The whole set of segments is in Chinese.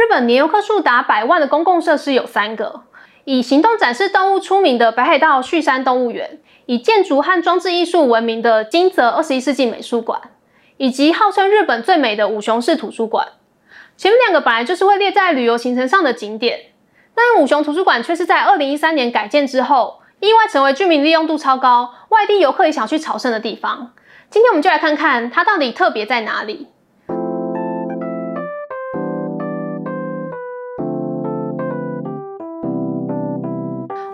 日本年游客数达百万的公共设施有三个，以行动展示动物出名的北海道旭山动物园，以建筑和装置艺术闻名的金泽二十一世纪美术馆，以及号称日本最美的五雄市图书馆。前面两个本来就是会列在旅游行程上的景点，但五雄图书馆却是在二零一三年改建之后，意外成为居民利用度超高、外地游客也想去朝圣的地方。今天我们就来看看它到底特别在哪里。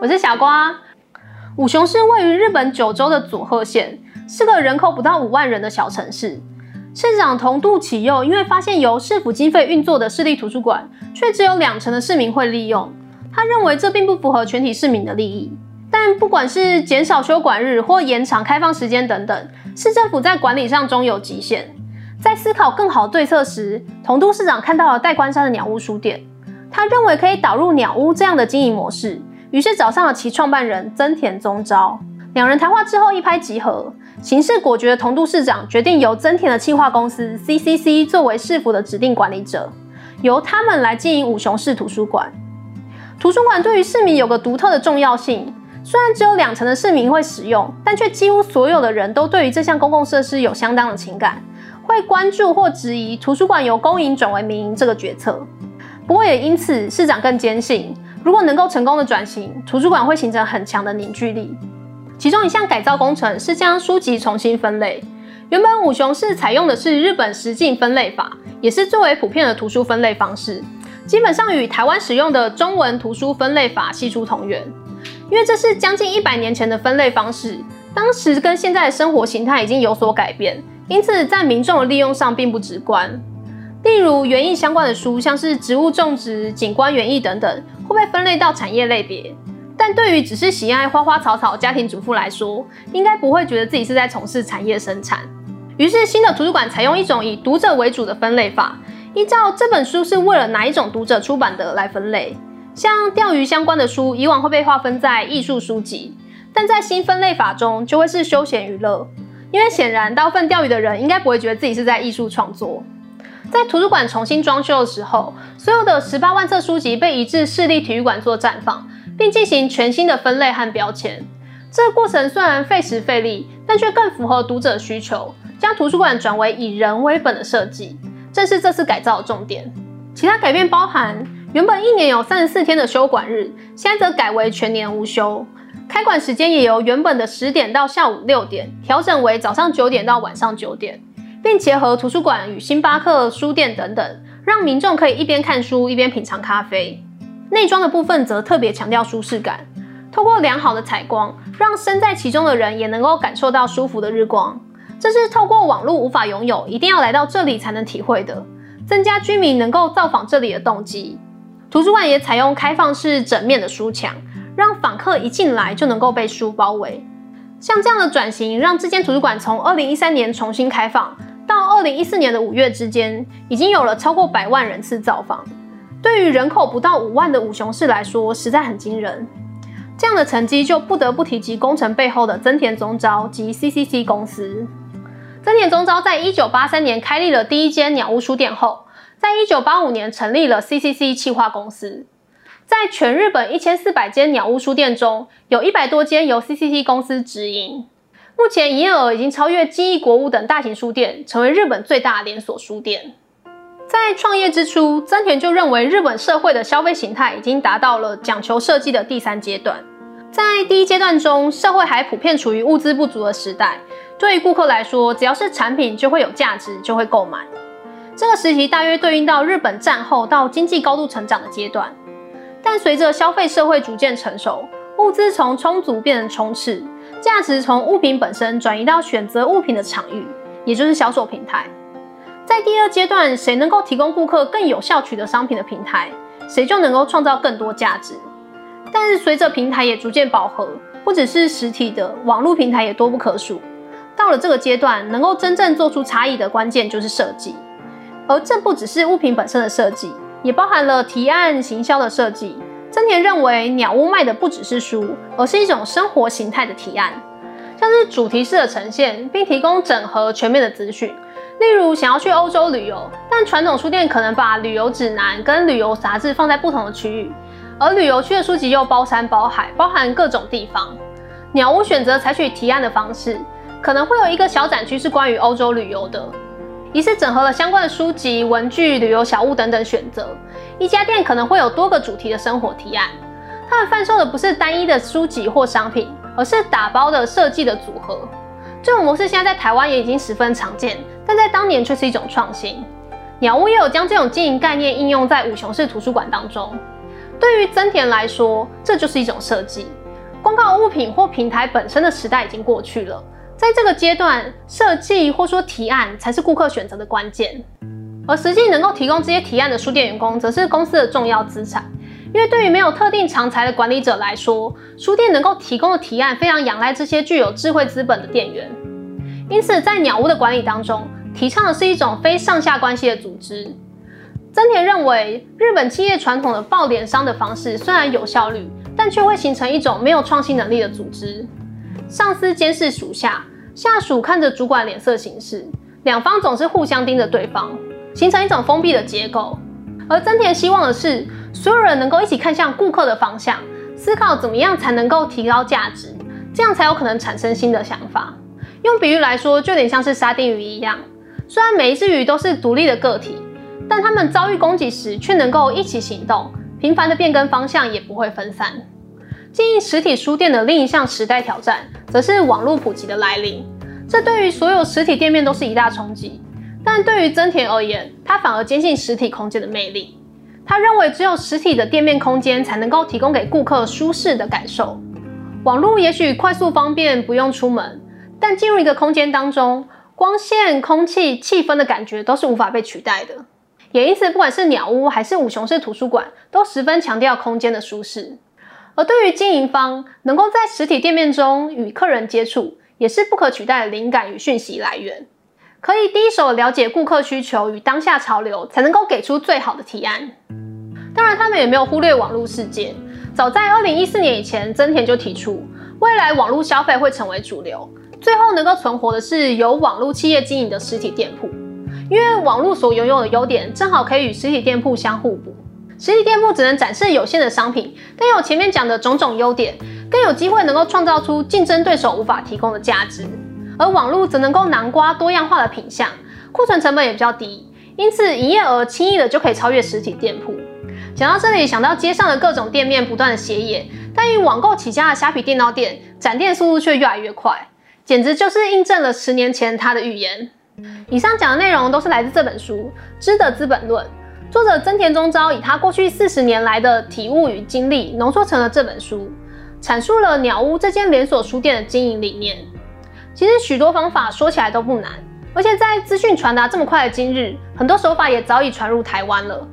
我是小瓜。五雄市位于日本九州的佐贺县，是个人口不到五万人的小城市。市长同渡启佑因为发现由市府经费运作的市立图书馆，却只有两成的市民会利用，他认为这并不符合全体市民的利益。但不管是减少休馆日或延长开放时间等等，市政府在管理上终有极限。在思考更好对策时，同都市长看到了代官山的鸟屋书店，他认为可以导入鸟屋这样的经营模式。于是找上了其创办人增田宗昭，两人谈话之后一拍即合。行事果决的同都市长决定由增田的企划公司 CCC 作为市府的指定管理者，由他们来经营五雄市图书馆。图书馆对于市民有个独特的重要性，虽然只有两成的市民会使用，但却几乎所有的人都对于这项公共设施有相当的情感，会关注或质疑图书馆由公营转为民营这个决策。不过也因此，市长更坚信。如果能够成功的转型，图书馆会形成很强的凝聚力。其中一项改造工程是将书籍重新分类。原本五雄市采用的是日本实境分类法，也是最为普遍的图书分类方式，基本上与台湾使用的中文图书分类法系出同源。因为这是将近一百年前的分类方式，当时跟现在的生活形态已经有所改变，因此在民众的利用上并不直观。例如园艺相关的书，像是植物种植、景观园艺等等。会被分类到产业类别，但对于只是喜爱花花草草家庭主妇来说，应该不会觉得自己是在从事产业生产。于是，新的图书馆采用一种以读者为主的分类法，依照这本书是为了哪一种读者出版的来分类。像钓鱼相关的书，以往会被划分在艺术书籍，但在新分类法中就会是休闲娱乐，因为显然大部分钓鱼的人应该不会觉得自己是在艺术创作。在图书馆重新装修的时候，所有的十八万册书籍被移至市立体育馆做绽放，并进行全新的分类和标签。这个过程虽然费时费力，但却更符合读者需求，将图书馆转为以人为本的设计，正是这次改造的重点。其他改变包含，原本一年有三十四天的休馆日，现在则改为全年无休。开馆时间也由原本的十点到下午六点，调整为早上九点到晚上九点。并结合图书馆与星巴克书店等等，让民众可以一边看书一边品尝咖啡。内装的部分则特别强调舒适感，透过良好的采光，让身在其中的人也能够感受到舒服的日光。这是透过网络无法拥有，一定要来到这里才能体会的，增加居民能够造访这里的动机。图书馆也采用开放式整面的书墙，让访客一进来就能够被书包围。像这样的转型，让这间图书馆从二零一三年重新开放。到二零一四年的五月之间，已经有了超过百万人次造访。对于人口不到五万的五雄市来说，实在很惊人。这样的成绩就不得不提及工程背后的增田宗昭及 CCC 公司。增田宗昭在一九八三年开立了第一间鸟屋书店后，在一九八五年成立了 CCC 企划公司。在全日本一千四百间鸟屋书店中，有一百多间由 CCC 公司直营。目前营业额已经超越记忆国屋等大型书店，成为日本最大连锁书店。在创业之初，增田就认为日本社会的消费形态已经达到了讲求设计的第三阶段。在第一阶段中，社会还普遍处于物资不足的时代，对于顾客来说，只要是产品就会有价值，就会购买。这个时期大约对应到日本战后到经济高度成长的阶段。但随着消费社会逐渐成熟，物资从充足变成充斥。价值从物品本身转移到选择物品的场域，也就是销售平台。在第二阶段，谁能够提供顾客更有效取得商品的平台，谁就能够创造更多价值。但是随着平台也逐渐饱和，不只是实体的网络平台也多不可数。到了这个阶段，能够真正做出差异的关键就是设计，而这不只是物品本身的设计，也包含了提案、行销的设计。真田认为，鸟屋卖的不只是书，而是一种生活形态的提案，像是主题式的呈现，并提供整合全面的资讯，例如想要去欧洲旅游，但传统书店可能把旅游指南跟旅游杂志放在不同的区域，而旅游区的书籍又包山包海，包含各种地方。鸟屋选择采取提案的方式，可能会有一个小展区是关于欧洲旅游的，一次整合了相关的书籍、文具、旅游小物等等选择。一家店可能会有多个主题的生活提案，他们贩售的不是单一的书籍或商品，而是打包的设计的组合。这种模式现在在台湾也已经十分常见，但在当年却是一种创新。鸟屋也有将这种经营概念应用在五雄市图书馆当中。对于增田来说，这就是一种设计。公告物品或平台本身的时代已经过去了，在这个阶段，设计或说提案才是顾客选择的关键。而实际能够提供这些提案的书店员工，则是公司的重要资产。因为对于没有特定长才的管理者来说，书店能够提供的提案非常仰赖这些具有智慧资本的店员。因此，在鸟屋的管理当中，提倡的是一种非上下关系的组织。增田认为，日本企业传统的报联商的方式虽然有效率。但却会形成一种没有创新能力的组织，上司监视属下，下属看着主管脸色行事，两方总是互相盯着对方，形成一种封闭的结构。而增田希望的是，所有人能够一起看向顾客的方向，思考怎么样才能够提高价值，这样才有可能产生新的想法。用比喻来说，就有点像是沙丁鱼一样，虽然每一只鱼都是独立的个体，但它们遭遇攻击时却能够一起行动。频繁的变更方向也不会分散。经营实体书店的另一项时代挑战，则是网络普及的来临。这对于所有实体店面都是一大冲击。但对于增田而言，他反而坚信实体空间的魅力。他认为，只有实体的店面空间才能够提供给顾客舒适的感受。网络也许快速方便，不用出门，但进入一个空间当中，光线、空气、气氛的感觉都是无法被取代的。也因此，不管是鸟屋还是五雄市图书馆，都十分强调空间的舒适。而对于经营方，能够在实体店面中与客人接触，也是不可取代的灵感与讯息来源。可以第一手了解顾客需求与当下潮流，才能够给出最好的提案。当然，他们也没有忽略网络世界。早在二零一四年以前，增田就提出，未来网络消费会成为主流，最后能够存活的是由网络企业经营的实体店铺。因为网络所拥有的优点，正好可以与实体店铺相互补。实体店铺只能展示有限的商品，但有前面讲的种种优点，更有机会能够创造出竞争对手无法提供的价值。而网络则能够囊括多样化的品相，库存成本也比较低，因此营业额轻易的就可以超越实体店铺。讲到这里，想到街上的各种店面不断的歇业，但以网购起家的虾皮电脑店，展店速度却越来越快，简直就是印证了十年前他的预言。以上讲的内容都是来自这本书《知的资本论》，作者增田中昭以他过去四十年来的体悟与经历浓缩成了这本书，阐述了鸟屋这间连锁书店的经营理念。其实许多方法说起来都不难，而且在资讯传达这么快的今日，很多手法也早已传入台湾了。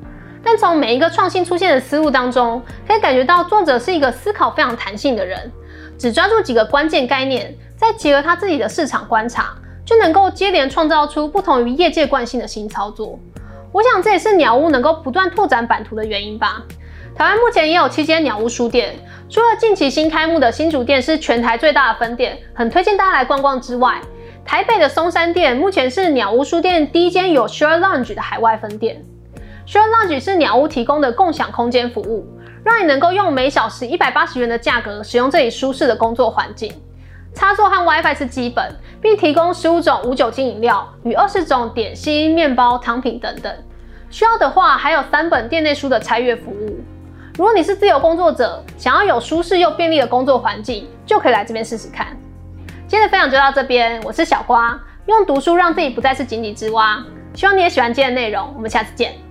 但从每一个创新出现的思路当中，可以感觉到作者是一个思考非常弹性的人，只抓住几个关键概念，再结合他自己的市场观察。就能够接连创造出不同于业界惯性的新操作。我想这也是鸟屋能够不断拓展版图的原因吧。台湾目前也有七间鸟屋书店，除了近期新开幕的新竹店是全台最大的分店，很推荐大家来逛逛之外，台北的松山店目前是鸟屋书店第一间有 Share Lounge 的海外分店。Share Lounge 是鸟屋提供的共享空间服务，让你能够用每小时一百八十元的价格使用这里舒适的工作环境。插座和 WiFi 是基本，并提供十五种无酒精饮料与二十种点心、面包、汤品等等。需要的话，还有三本店内书的拆阅服务。如果你是自由工作者，想要有舒适又便利的工作环境，就可以来这边试试看。今天的分享就到这边，我是小瓜，用读书让自己不再是井底之蛙。希望你也喜欢今天的内容，我们下次见。